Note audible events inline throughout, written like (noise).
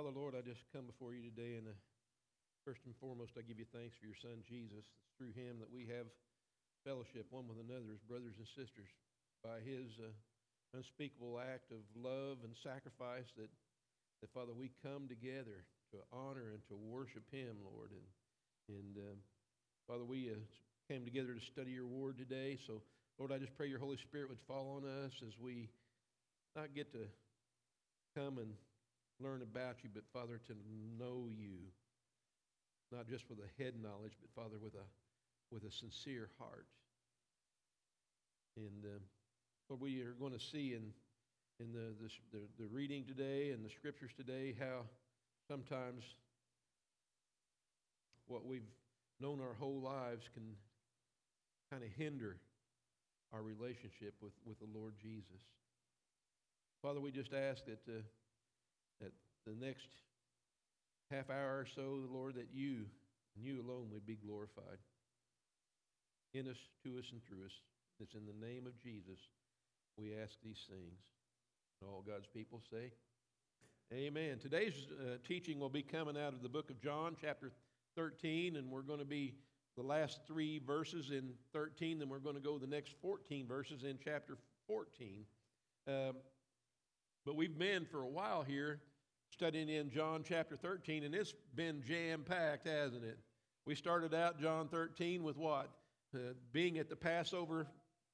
Father, Lord, I just come before you today, and uh, first and foremost, I give you thanks for your Son, Jesus. It's through him that we have fellowship one with another as brothers and sisters. By his uh, unspeakable act of love and sacrifice, that, that, Father, we come together to honor and to worship him, Lord. And, and uh, Father, we uh, came together to study your word today. So, Lord, I just pray your Holy Spirit would fall on us as we not get to come and learn about you, but Father, to know you, not just with a head knowledge, but Father, with a with a sincere heart. And uh, what we are going to see in in the, the the the reading today and the scriptures today, how sometimes what we've known our whole lives can kind of hinder our relationship with, with the Lord Jesus. Father, we just ask that uh, that the next half hour or so, Lord, that you and you alone would be glorified in us, to us, and through us. It's in the name of Jesus we ask these things. All God's people say, Amen. Today's uh, teaching will be coming out of the book of John, chapter 13, and we're going to be the last three verses in 13, then we're going to go the next 14 verses in chapter 14. Um, but we've been for a while here studying in John chapter 13, and it's been jam packed, hasn't it? We started out John 13 with what? Uh, being at the Passover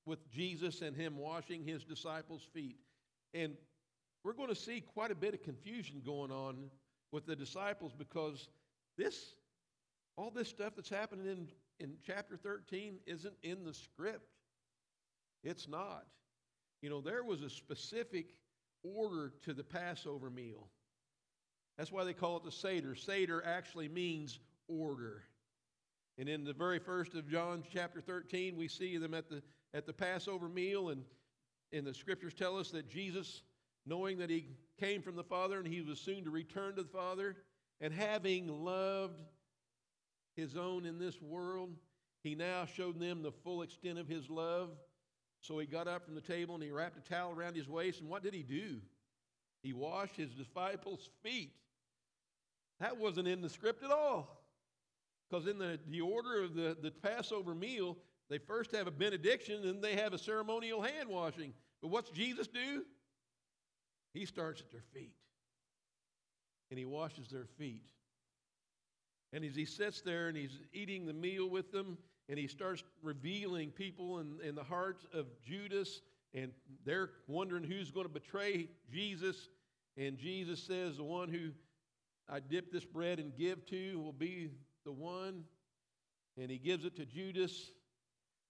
with Jesus and him washing his disciples' feet. And we're going to see quite a bit of confusion going on with the disciples because this, all this stuff that's happening in, in chapter 13 isn't in the script. It's not. You know, there was a specific order to the Passover meal. That's why they call it the Seder. Seder actually means order. And in the very first of John chapter 13, we see them at the, at the Passover meal, and, and the scriptures tell us that Jesus, knowing that he came from the Father and he was soon to return to the Father, and having loved his own in this world, he now showed them the full extent of his love. So he got up from the table and he wrapped a towel around his waist, and what did he do? He washed his disciples' feet. That wasn't in the script at all. Because in the, the order of the, the Passover meal, they first have a benediction and they have a ceremonial hand washing. But what's Jesus do? He starts at their feet and he washes their feet. And as he sits there and he's eating the meal with them, and he starts revealing people in, in the hearts of Judas, and they're wondering who's going to betray Jesus. And Jesus says, The one who I dip this bread and give to will be the one. And he gives it to Judas.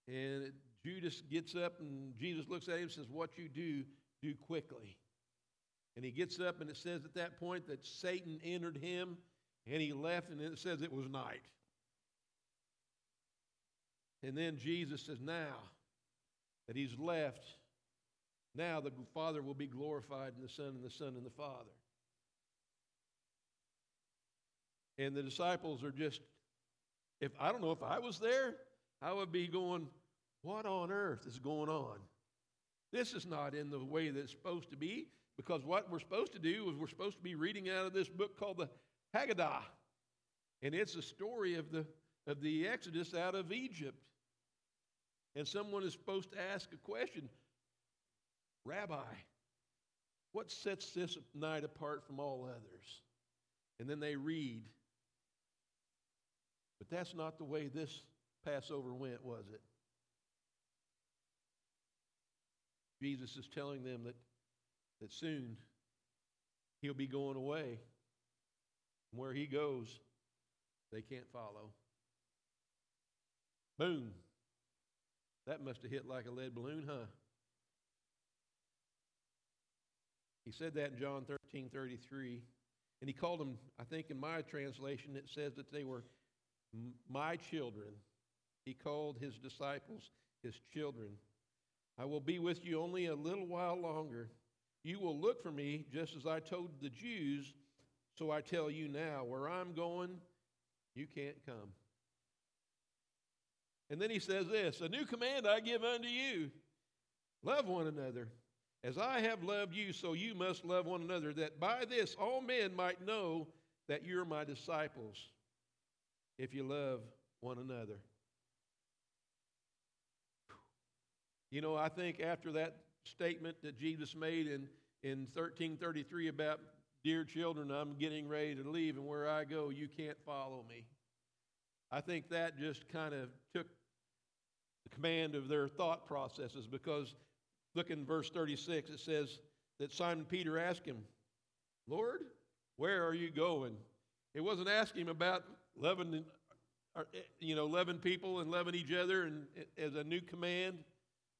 And Judas gets up, and Jesus looks at him and says, What you do, do quickly. And he gets up, and it says at that point that Satan entered him, and he left, and it says it was night. And then Jesus says, Now that he's left, now the Father will be glorified in the Son, and the Son in the Father. And the disciples are just, if I don't know if I was there, I would be going, What on earth is going on? This is not in the way that it's supposed to be, because what we're supposed to do is we're supposed to be reading out of this book called the Haggadah. And it's a story of the, of the Exodus out of Egypt. And someone is supposed to ask a question Rabbi, what sets this night apart from all others? And then they read but that's not the way this Passover went, was it? Jesus is telling them that, that soon he'll be going away. And where he goes, they can't follow. Boom. That must have hit like a lead balloon, huh? He said that in John 13 33. And he called them, I think in my translation, it says that they were my children. He called his disciples his children. I will be with you only a little while longer. You will look for me just as I told the Jews, so I tell you now, where I'm going, you can't come. And then he says this A new command I give unto you love one another. As I have loved you, so you must love one another, that by this all men might know that you're my disciples, if you love one another. You know, I think after that statement that Jesus made in, in 1333 about, dear children, I'm getting ready to leave, and where I go, you can't follow me. I think that just kind of took the command of their thought processes because look in verse 36, it says that Simon Peter asked him, Lord, where are you going? It wasn't asking him about loving, uh, you know, loving people and loving each other and as a new command.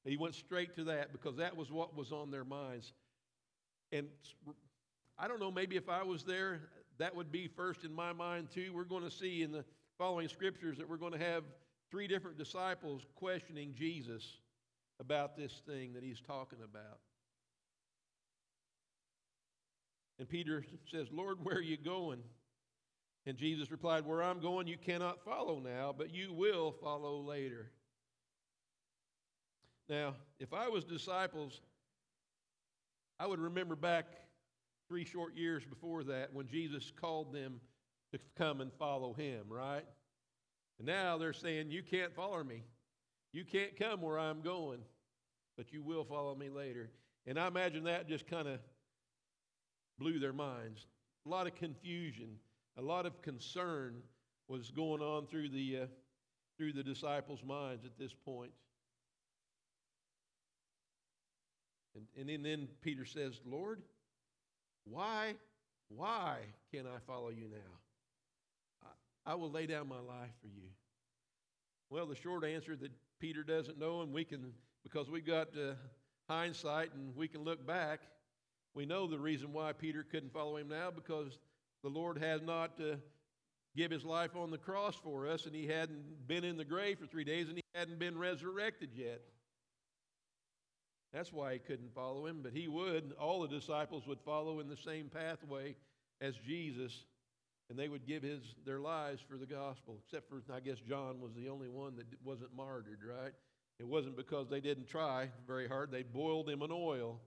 He went straight to that because that was what was on their minds. And I don't know, maybe if I was there, that would be first in my mind too. We're going to see in the following scriptures that we're going to have three different disciples questioning Jesus about this thing that he's talking about. And Peter says, Lord, where are you going? And Jesus replied, Where I'm going, you cannot follow now, but you will follow later. Now, if I was disciples, I would remember back three short years before that when Jesus called them to come and follow him, right? And now they're saying, You can't follow me. You can't come where I'm going, but you will follow me later. And I imagine that just kind of blew their minds. A lot of confusion, a lot of concern was going on through the, uh, through the disciples' minds at this point. And, and then Peter says, Lord, why, why can I follow you now? I, I will lay down my life for you. Well, the short answer that Peter doesn't know, and we can, because we've got uh, hindsight and we can look back, we know the reason why Peter couldn't follow him now because the Lord has not uh, give his life on the cross for us, and he hadn't been in the grave for three days, and he hadn't been resurrected yet. That's why he couldn't follow him, but he would. All the disciples would follow in the same pathway as Jesus, and they would give his, their lives for the gospel, except for, I guess, John was the only one that wasn't martyred, right? It wasn't because they didn't try very hard. They boiled him in oil,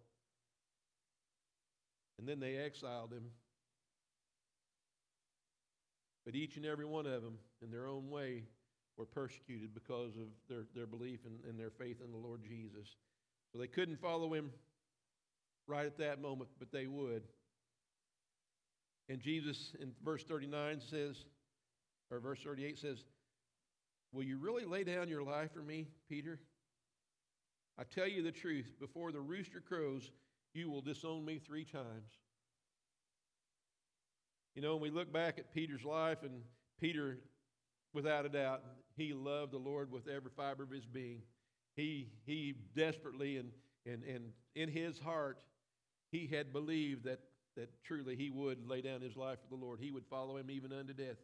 and then they exiled him. But each and every one of them, in their own way, were persecuted because of their, their belief and, and their faith in the Lord Jesus. So they couldn't follow him right at that moment, but they would. And Jesus in verse 39 says, or verse 38 says, Will you really lay down your life for me, Peter? I tell you the truth, before the rooster crows, you will disown me three times. You know, when we look back at Peter's life, and Peter, without a doubt, he loved the Lord with every fiber of his being. He, he desperately and, and, and in his heart, he had believed that, that truly he would lay down his life for the Lord. He would follow him even unto death.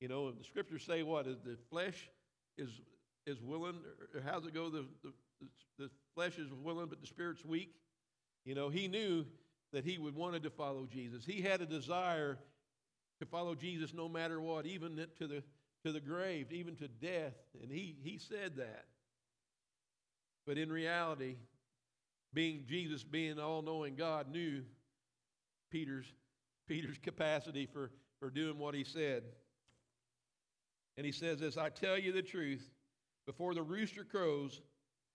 You know, the scriptures say what? the flesh is, is willing, or how's it go? The, the, the flesh is willing, but the spirit's weak. You know, he knew that he would wanted to follow Jesus. He had a desire to follow Jesus no matter what, even to the, to the grave, even to death. And he, he said that. But in reality, being Jesus, being all knowing God, knew Peter's, Peter's capacity for, for doing what he said. And he says this I tell you the truth, before the rooster crows,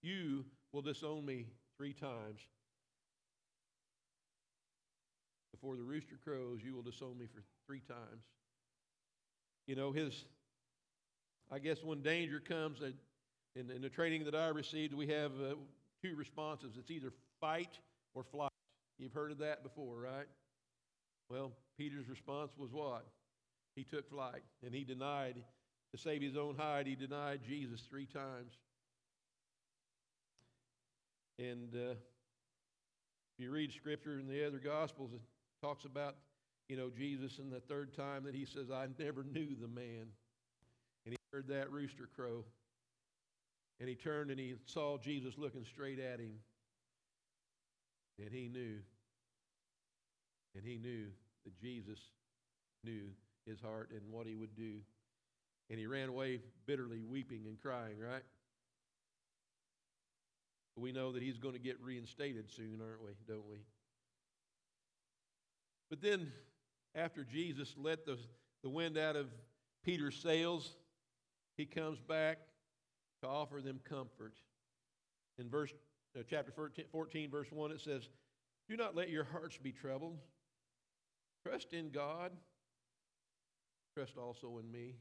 you will disown me three times. Before the rooster crows, you will disown me for three times. You know, his, I guess when danger comes, in, in the training that I received, we have uh, two responses it's either fight or flight. You've heard of that before, right? Well, Peter's response was what? He took flight and he denied, to save his own hide, he denied Jesus three times. And uh, if you read scripture in the other gospels, talks about, you know, Jesus and the third time that he says, I never knew the man. And he heard that rooster crow. And he turned and he saw Jesus looking straight at him. And he knew. And he knew that Jesus knew his heart and what he would do. And he ran away bitterly weeping and crying, right? We know that he's going to get reinstated soon, aren't we? Don't we? But then, after Jesus let the, the wind out of Peter's sails, he comes back to offer them comfort. In verse uh, chapter 14, 14, verse 1, it says, Do not let your hearts be troubled. Trust in God. Trust also in me.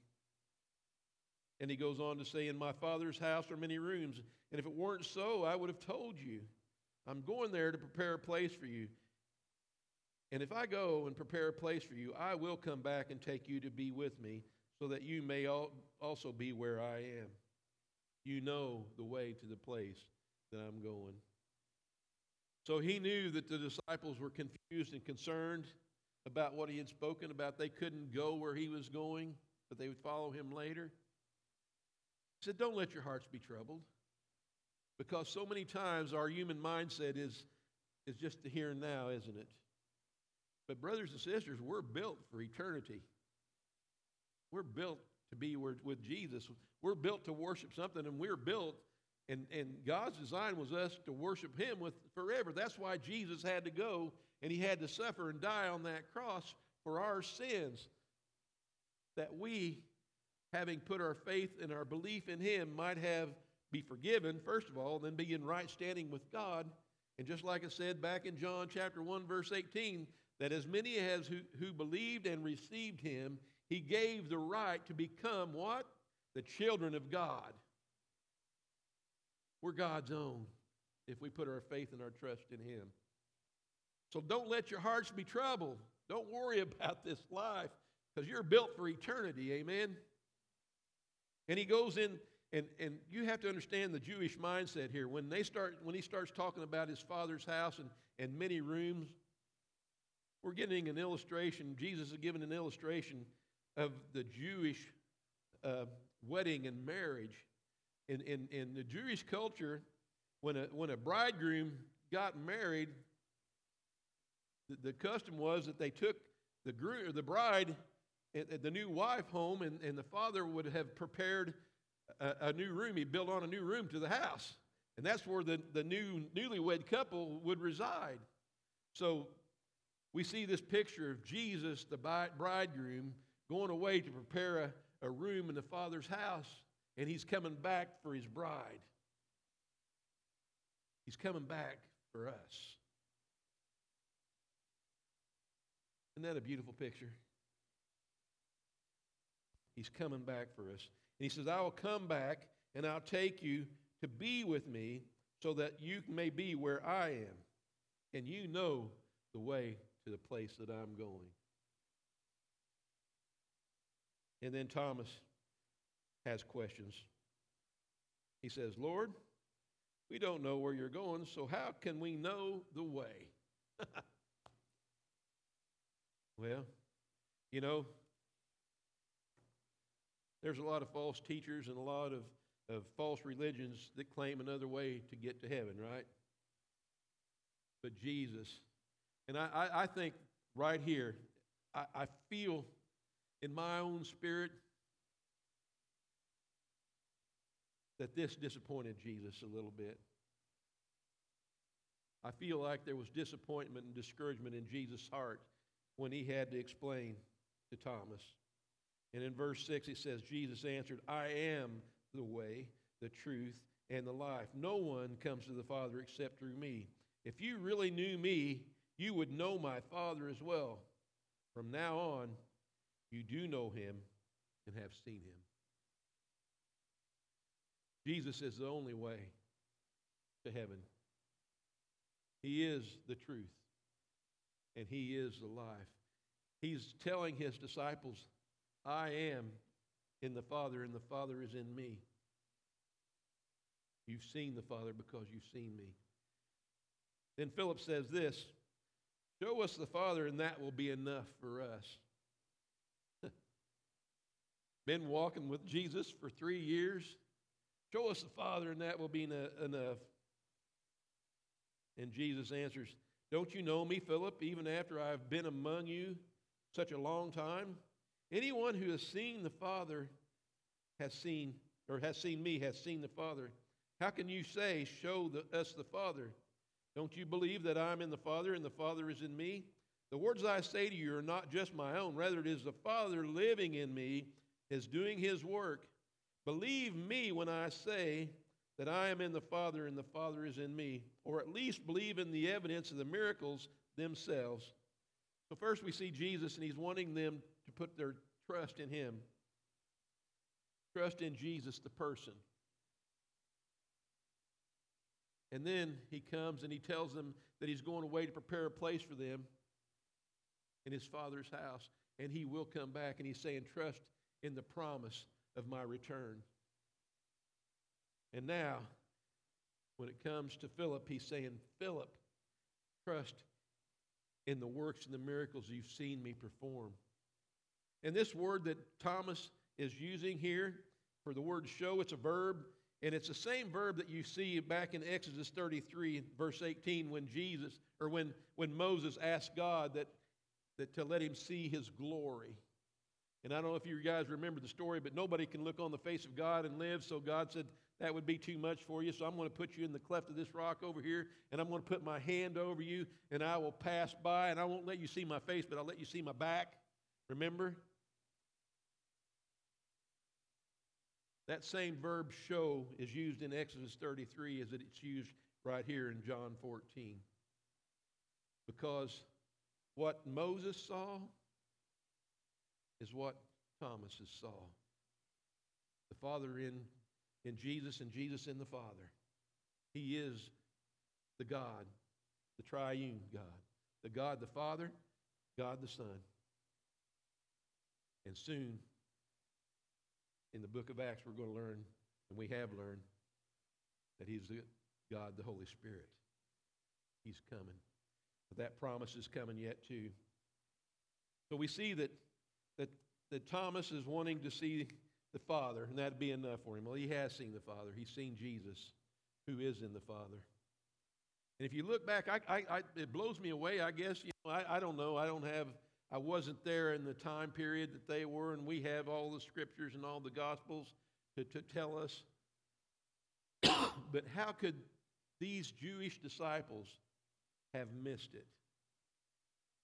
And he goes on to say, In my Father's house are many rooms, and if it weren't so, I would have told you. I'm going there to prepare a place for you. And if I go and prepare a place for you, I will come back and take you to be with me, so that you may also be where I am. You know the way to the place that I'm going. So he knew that the disciples were confused and concerned about what he had spoken about. They couldn't go where he was going, but they would follow him later. He said, Don't let your hearts be troubled. Because so many times our human mindset is, is just the here and now, isn't it? But, brothers and sisters, we're built for eternity. We're built to be with Jesus. We're built to worship something, and we're built, and, and God's design was us to worship Him with forever. That's why Jesus had to go and He had to suffer and die on that cross for our sins, that we having put our faith and our belief in him might have be forgiven first of all then be in right standing with god and just like i said back in john chapter 1 verse 18 that as many as who, who believed and received him he gave the right to become what? The children of god. We're god's own if we put our faith and our trust in him. So don't let your hearts be troubled. Don't worry (laughs) about this life because you're built for eternity amen? And he goes in, and, and you have to understand the Jewish mindset here. When, they start, when he starts talking about his father's house and, and many rooms, we're getting an illustration. Jesus is giving an illustration of the Jewish uh, wedding and marriage. In, in, in the Jewish culture, when a, when a bridegroom got married, the, the custom was that they took the, groom, the bride the new wife home, and, and the father would have prepared a, a new room. He built on a new room to the house. And that's where the, the new newlywed couple would reside. So we see this picture of Jesus, the bridegroom, going away to prepare a, a room in the Father's house, and he's coming back for his bride. He's coming back for us. Isn't that a beautiful picture? He's coming back for us. And he says, I will come back and I'll take you to be with me so that you may be where I am. And you know the way to the place that I'm going. And then Thomas has questions. He says, Lord, we don't know where you're going, so how can we know the way? (laughs) well, you know, there's a lot of false teachers and a lot of, of false religions that claim another way to get to heaven, right? But Jesus, and I, I, I think right here, I, I feel in my own spirit that this disappointed Jesus a little bit. I feel like there was disappointment and discouragement in Jesus' heart when he had to explain to Thomas. And in verse 6, he says, Jesus answered, I am the way, the truth, and the life. No one comes to the Father except through me. If you really knew me, you would know my Father as well. From now on, you do know him and have seen him. Jesus is the only way to heaven. He is the truth, and He is the life. He's telling His disciples, I am in the Father, and the Father is in me. You've seen the Father because you've seen me. Then Philip says this Show us the Father, and that will be enough for us. (laughs) Been walking with Jesus for three years. Show us the Father, and that will be enough. And Jesus answers, Don't you know me, Philip, even after I've been among you such a long time? Anyone who has seen the Father has seen, or has seen me, has seen the Father. How can you say, Show the, us the Father? Don't you believe that I am in the Father and the Father is in me? The words I say to you are not just my own, rather, it is the Father living in me, is doing his work. Believe me when I say that I am in the Father and the Father is in me, or at least believe in the evidence of the miracles themselves. So, first we see Jesus, and he's wanting them to put their trust in him. Trust in Jesus, the person. And then he comes and he tells them that he's going away to prepare a place for them in his Father's house. And he will come back. And he's saying, Trust in the promise of my return. And now, when it comes to Philip, he's saying, Philip, trust in the works and the miracles you've seen me perform. And this word that Thomas is using here for the word show, it's a verb, and it's the same verb that you see back in Exodus 33, verse 18, when Jesus, or when, when Moses asked God that, that to let him see his glory. And I don't know if you guys remember the story, but nobody can look on the face of God and live. So God said, That would be too much for you. So I'm going to put you in the cleft of this rock over here, and I'm going to put my hand over you, and I will pass by, and I won't let you see my face, but I'll let you see my back. Remember? That same verb show is used in Exodus 33 as it's used right here in John 14. Because what Moses saw is what Thomas saw. The Father in, in Jesus and Jesus in the Father. He is the God, the triune God. The God the Father, God the Son. And soon, in the book of Acts, we're going to learn, and we have learned, that He's the God, the Holy Spirit. He's coming. But that promise is coming yet, too. So we see that that, that Thomas is wanting to see the Father, and that'd be enough for him. Well, he has seen the Father. He's seen Jesus, who is in the Father. And if you look back, I, I, I, it blows me away, I guess. You know, I, I don't know. I don't have, I wasn't there in the time period that they were, and we have all the scriptures and all the Gospels to, to tell us. (coughs) but how could these Jewish disciples have missed it?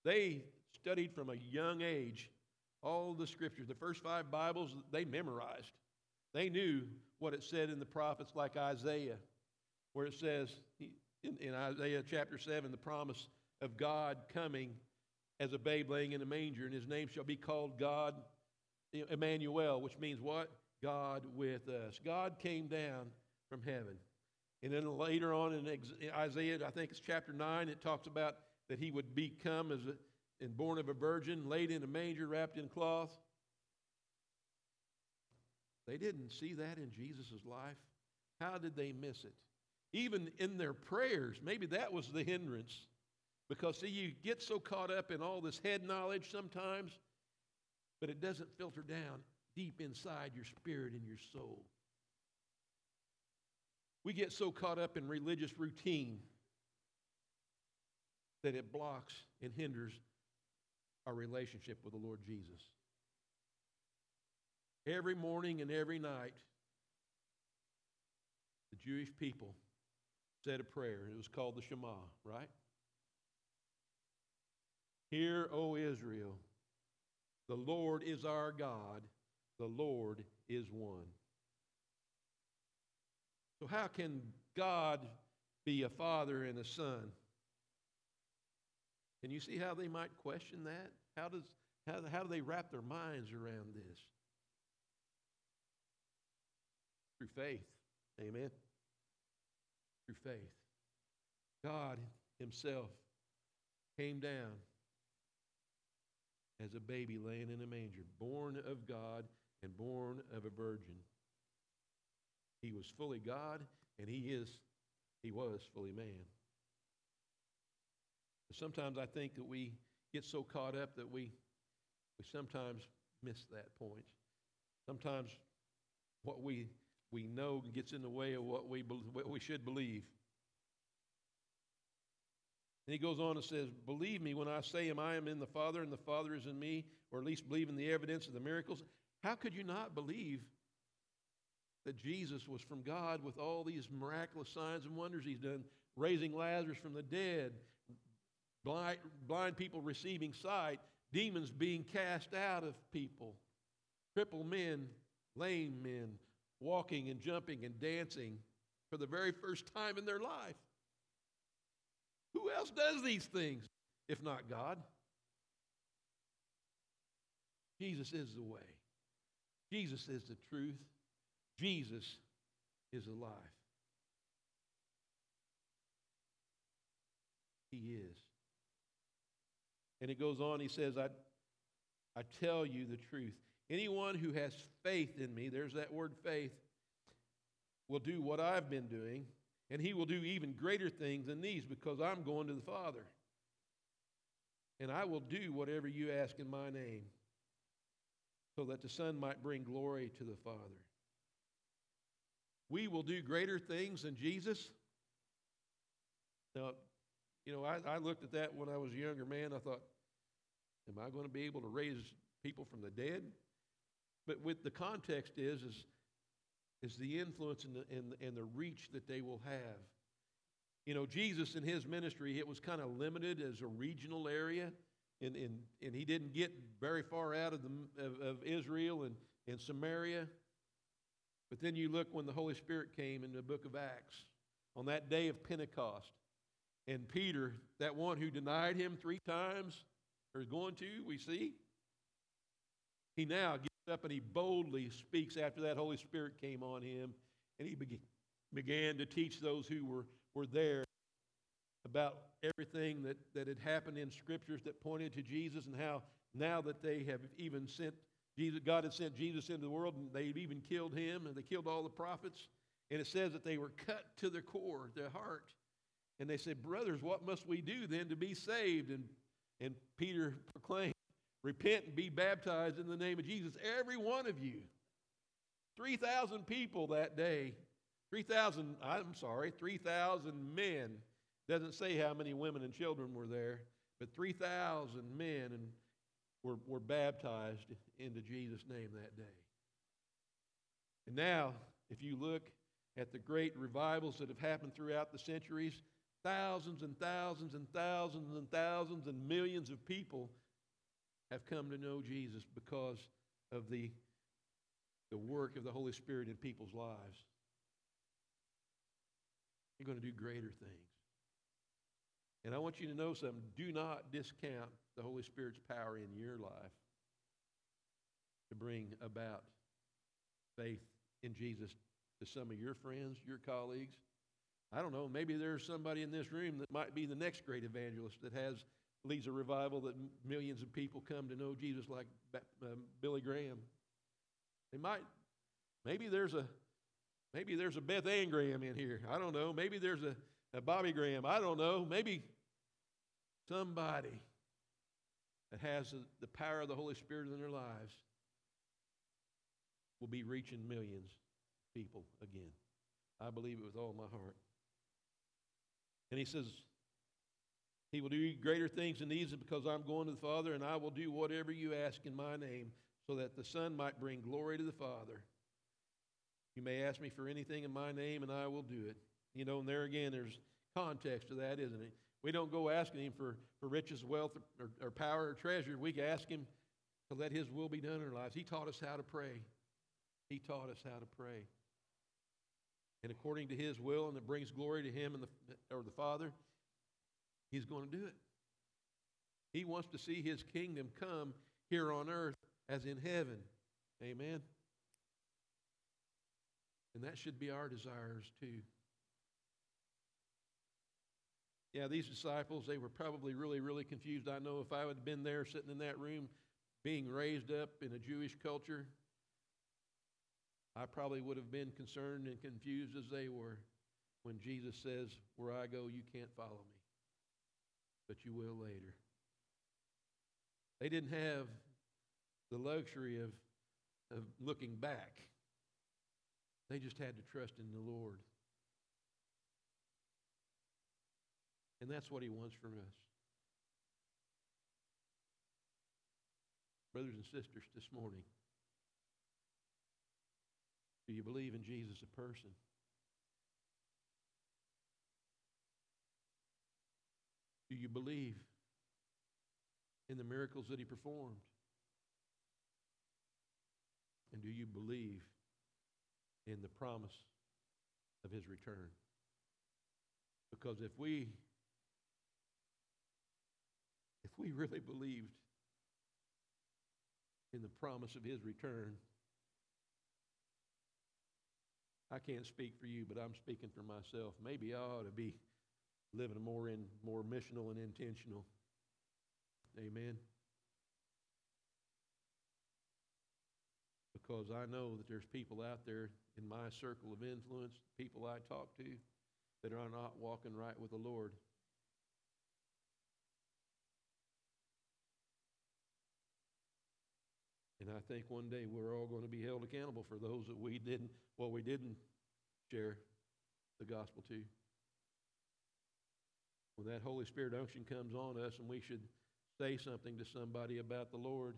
They studied from a young age all the scriptures. The first five Bibles they memorized. They knew what it said in the prophets, like Isaiah, where it says in, in Isaiah chapter 7, the promise of God coming as a babe laying in a manger, and his name shall be called God, Emmanuel, which means what? God with us. God came down from heaven. And then later on in Isaiah, I think it's chapter 9, it talks about that he would become as a and born of a virgin, laid in a manger, wrapped in cloth. They didn't see that in Jesus' life. How did they miss it? Even in their prayers, maybe that was the hindrance. Because, see, you get so caught up in all this head knowledge sometimes, but it doesn't filter down deep inside your spirit and your soul. We get so caught up in religious routine that it blocks and hinders our relationship with the Lord Jesus. Every morning and every night, the Jewish people said a prayer. It was called the Shema, right? Hear, O Israel, the Lord is our God, the Lord is one. So, how can God be a father and a son? Can you see how they might question that? How, does, how, how do they wrap their minds around this? Through faith. Amen. Through faith. God Himself came down as a baby laying in a manger, born of God and born of a virgin. He was fully God and he is he was fully man. Sometimes I think that we get so caught up that we, we sometimes miss that point. Sometimes what we, we know gets in the way of what we, what we should believe. And he goes on and says, Believe me when I say am I am in the Father and the Father is in me, or at least believe in the evidence of the miracles. How could you not believe that Jesus was from God with all these miraculous signs and wonders he's done, raising Lazarus from the dead, blind, blind people receiving sight, demons being cast out of people, crippled men, lame men, walking and jumping and dancing for the very first time in their life. Who else does these things if not God? Jesus is the way. Jesus is the truth. Jesus is alive. He is. And it goes on, he says, I, I tell you the truth. Anyone who has faith in me, there's that word faith, will do what I've been doing, and he will do even greater things than these because I'm going to the Father. And I will do whatever you ask in my name so that the Son might bring glory to the Father. We will do greater things than Jesus. Now, you know, I, I looked at that when I was a younger man. I thought, am I going to be able to raise people from the dead? But with the context is, is, is the influence and the, and, and the reach that they will have. You know, Jesus in his ministry, it was kind of limited as a regional area, and, and, and he didn't get very far out of, the, of, of Israel and, and Samaria. But then you look when the Holy Spirit came in the book of Acts on that day of Pentecost, and Peter, that one who denied him three times, or is going to, we see, he now up and he boldly speaks after that Holy Spirit came on him, and he began, began to teach those who were, were there about everything that, that had happened in scriptures that pointed to Jesus and how now that they have even sent Jesus, God had sent Jesus into the world and they've even killed him and they killed all the prophets. And it says that they were cut to their core, their heart. And they said, Brothers, what must we do then to be saved? And, and Peter proclaimed, Repent and be baptized in the name of Jesus, every one of you. 3,000 people that day. 3,000, I'm sorry, 3,000 men. Doesn't say how many women and children were there, but 3,000 men and were, were baptized into Jesus' name that day. And now, if you look at the great revivals that have happened throughout the centuries, thousands and thousands and thousands and thousands and millions of people have come to know Jesus because of the, the work of the Holy Spirit in people's lives. You're going to do greater things. And I want you to know something. Do not discount the Holy Spirit's power in your life to bring about faith in Jesus to some of your friends, your colleagues. I don't know, maybe there's somebody in this room that might be the next great evangelist that has leads a revival that millions of people come to know Jesus like um, Billy Graham. They might maybe there's a maybe there's a Beth Ann Graham in here. I don't know. Maybe there's a, a Bobby Graham. I don't know. Maybe somebody that has the power of the Holy Spirit in their lives will be reaching millions of people again. I believe it with all my heart. And he says, He will do greater things than these because I'm going to the Father, and I will do whatever you ask in my name, so that the Son might bring glory to the Father. You may ask me for anything in my name, and I will do it. You know, and there again, there's context to that, isn't it? We don't go asking Him for, for riches, wealth, or, or power, or treasure. We ask Him to let His will be done in our lives. He taught us how to pray. He taught us how to pray. And according to His will, and it brings glory to Him and the, or the Father, He's going to do it. He wants to see His kingdom come here on earth as in heaven. Amen. And that should be our desires too. Yeah, these disciples, they were probably really, really confused. I know if I had been there sitting in that room being raised up in a Jewish culture, I probably would have been concerned and confused as they were when Jesus says, Where I go, you can't follow me, but you will later. They didn't have the luxury of, of looking back, they just had to trust in the Lord. And that's what he wants from us. Brothers and sisters, this morning, Do you believe in Jesus a person? Do you believe in the miracles that he performed? And do you believe in the promise of his return? Because if we if we really believed in the promise of his return, I can't speak for you, but I'm speaking for myself. Maybe I ought to be living more in more missional and intentional. Amen. Because I know that there's people out there in my circle of influence, people I talk to, that are not walking right with the Lord. And I think one day we're all going to be held accountable for those that we didn't, well, we didn't share the gospel to. When that Holy Spirit unction comes on us and we should say something to somebody about the Lord,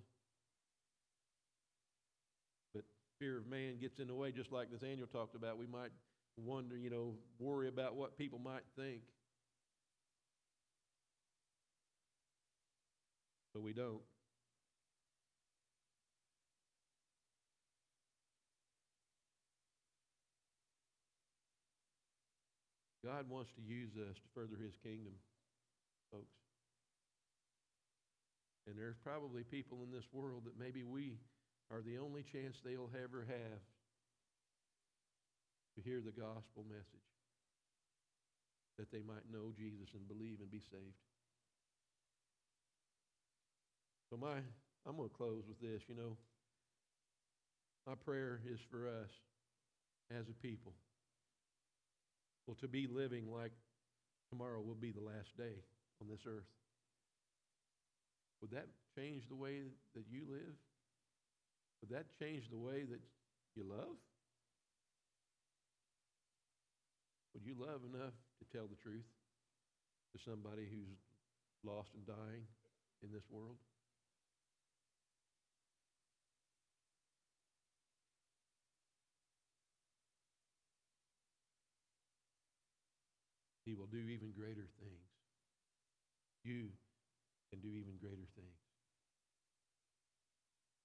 but fear of man gets in the way, just like Nathaniel talked about, we might wonder, you know, worry about what people might think. But we don't. God wants to use us to further his kingdom, folks. And there's probably people in this world that maybe we are the only chance they'll ever have to hear the gospel message that they might know Jesus and believe and be saved. So my I'm going to close with this, you know. My prayer is for us as a people well, to be living like tomorrow will be the last day on this earth. Would that change the way that you live? Would that change the way that you love? Would you love enough to tell the truth to somebody who's lost and dying in this world? He will do even greater things. You can do even greater things.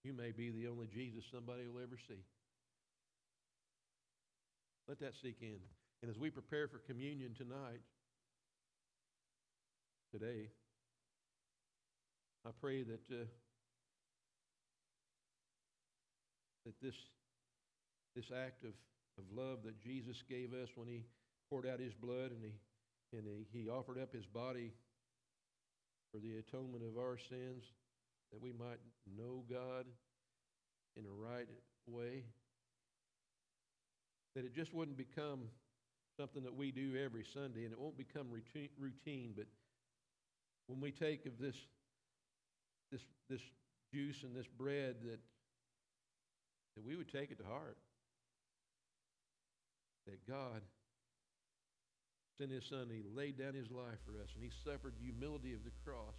You may be the only Jesus somebody will ever see. Let that sink in. And as we prepare for communion tonight, today, I pray that uh, that this this act of, of love that Jesus gave us when he poured out his blood and he and he, he offered up his body for the atonement of our sins, that we might know God in a right way. That it just wouldn't become something that we do every Sunday, and it won't become routine. But when we take of this, this, this juice and this bread, that that we would take it to heart. That God sent his son, and he laid down his life for us, and he suffered the humility of the cross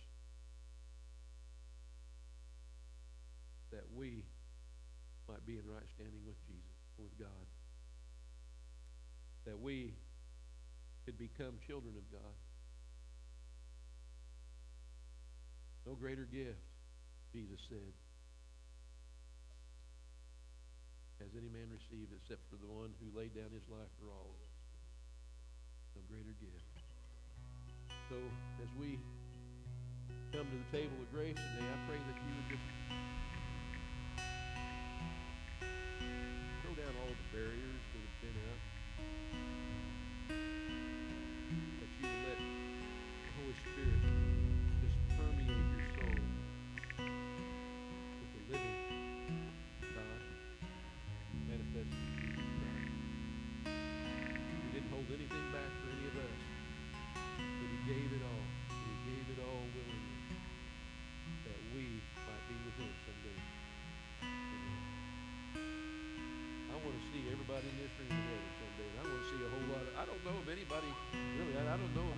that we might be in right standing with Jesus, with God. That we could become children of God. No greater gift, Jesus said, has any man received except for the one who laid down his life for all of us no greater gift. So as we come to the table of grace today, I pray that you would just throw down all the barriers that have been up. That you would let the Holy Spirit I don't know